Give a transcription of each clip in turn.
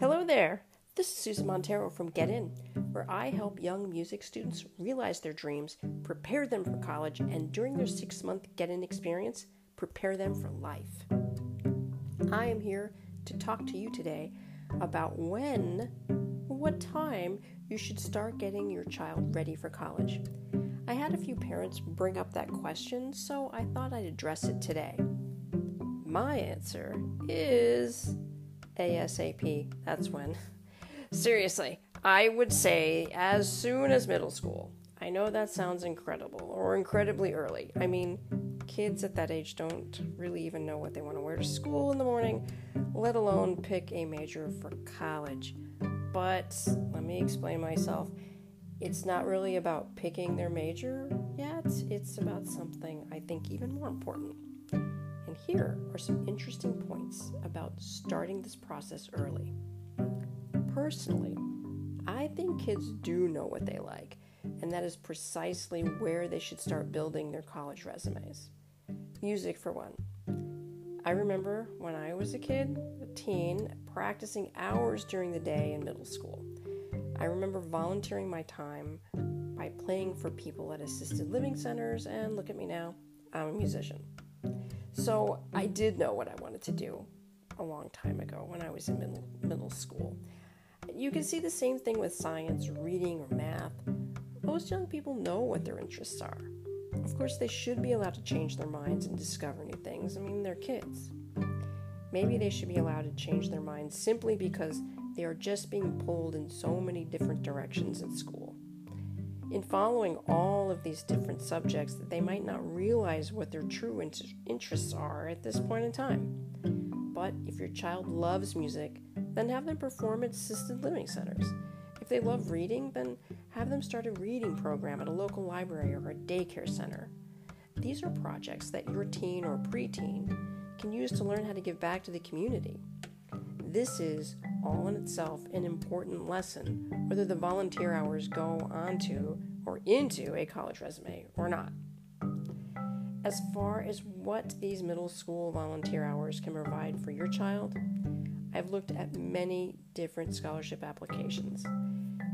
Hello there. This is Susan Montero from Get In, where I help young music students realize their dreams, prepare them for college, and during their six month Get In experience, prepare them for life. I am here to talk to you today about when, what time you should start getting your child ready for college. I had a few parents bring up that question, so I thought I'd address it today. My answer is ASAP. That's when. Seriously, I would say as soon as middle school. I know that sounds incredible or incredibly early. I mean, kids at that age don't really even know what they want to wear to school in the morning, let alone pick a major for college. But let me explain myself. It's not really about picking their major yet, it's about something I think even more important. And here are some interesting points about starting this process early. Personally, I think kids do know what they like, and that is precisely where they should start building their college resumes. Music, for one. I remember when I was a kid, a teen, practicing hours during the day in middle school. I remember volunteering my time by playing for people at assisted living centers, and look at me now, I'm a musician. So I did know what I wanted to do a long time ago when I was in middle, middle school. You can see the same thing with science, reading, or math. Most young people know what their interests are. Of course, they should be allowed to change their minds and discover new things. I mean, they're kids. Maybe they should be allowed to change their minds simply because they are just being pulled in so many different directions at school in following all of these different subjects that they might not realize what their true interests are at this point in time. But if your child loves music, then have them perform at assisted living centers. If they love reading, then have them start a reading program at a local library or a daycare center. These are projects that your teen or preteen can use to learn how to give back to the community. This is all in itself an important lesson, whether the volunteer hours go onto or into a college resume or not. As far as what these middle school volunteer hours can provide for your child, I've looked at many different scholarship applications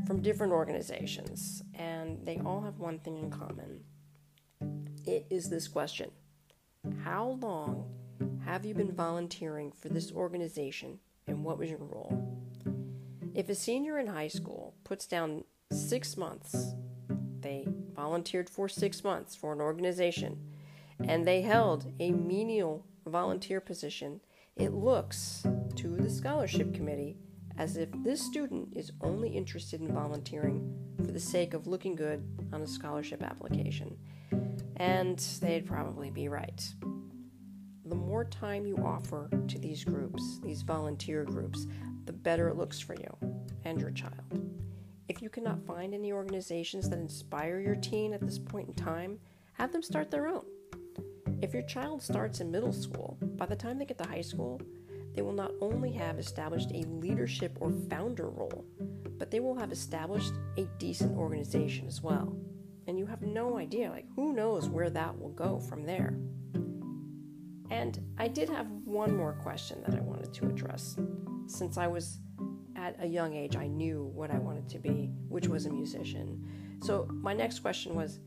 from different organizations, and they all have one thing in common. It is this question How long have you been volunteering for this organization and what was your role? If a senior in high school puts down six months, they volunteered for six months for an organization, and they held a menial volunteer position, it looks to the scholarship committee as if this student is only interested in volunteering for the sake of looking good on a scholarship application. And they'd probably be right the more time you offer to these groups, these volunteer groups, the better it looks for you and your child. If you cannot find any organizations that inspire your teen at this point in time, have them start their own. If your child starts in middle school, by the time they get to high school, they will not only have established a leadership or founder role, but they will have established a decent organization as well. And you have no idea, like, who knows where that will go from there. And I did have one more question that I wanted to address. Since I was at a young age, I knew what I wanted to be, which was a musician. So my next question was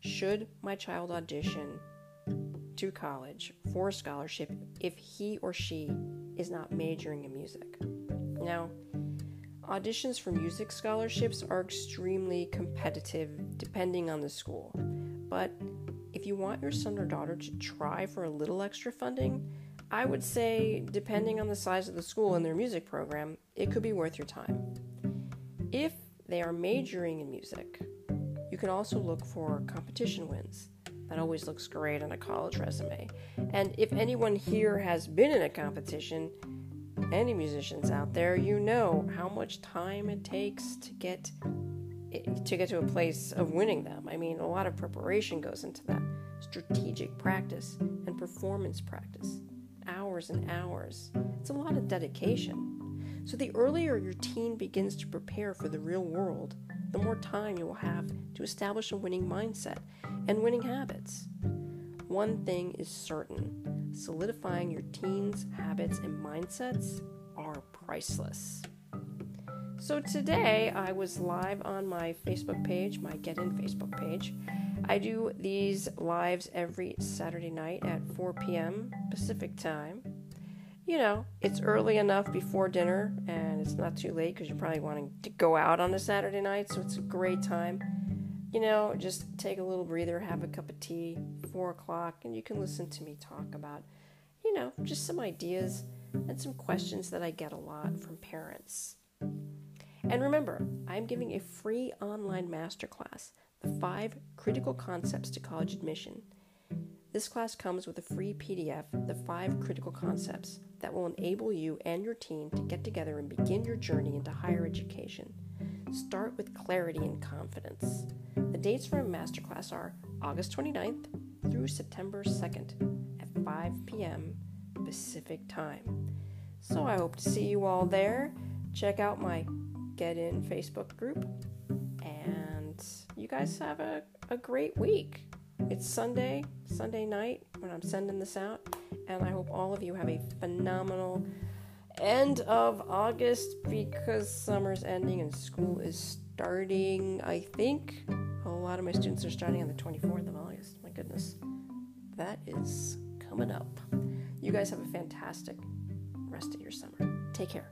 Should my child audition to college for a scholarship if he or she is not majoring in music? Now, auditions for music scholarships are extremely competitive depending on the school, but if you want your son or daughter to try for a little extra funding, I would say, depending on the size of the school and their music program, it could be worth your time. If they are majoring in music, you can also look for competition wins. That always looks great on a college resume. And if anyone here has been in a competition, any musicians out there, you know how much time it takes to get to get to a place of winning them. I mean, a lot of preparation goes into that strategic practice and performance practice. Hours and hours. It's a lot of dedication. So, the earlier your teen begins to prepare for the real world, the more time you will have to establish a winning mindset and winning habits. One thing is certain solidifying your teens' habits and mindsets are priceless. So today I was live on my Facebook page, my Get In Facebook page. I do these lives every Saturday night at 4 p.m. Pacific time. You know, it's early enough before dinner and it's not too late because you're probably wanting to go out on a Saturday night, so it's a great time. You know, just take a little breather, have a cup of tea, 4 o'clock, and you can listen to me talk about, you know, just some ideas and some questions that I get a lot from parents. And remember, I'm giving a free online masterclass the five critical concepts to college admission. This class comes with a free PDF, The Five Critical Concepts, that will enable you and your team to get together and begin your journey into higher education. Start with clarity and confidence. The dates for a masterclass are August 29th through September 2nd at 5 p.m. Pacific Time. So I hope to see you all there. Check out my Get In Facebook group. And you guys have a, a great week. It's Sunday, Sunday night when I'm sending this out. And I hope all of you have a phenomenal end of August because summer's ending and school is starting. I think a lot of my students are starting on the 24th of August. My goodness. That is coming up. You guys have a fantastic rest of your summer. Take care.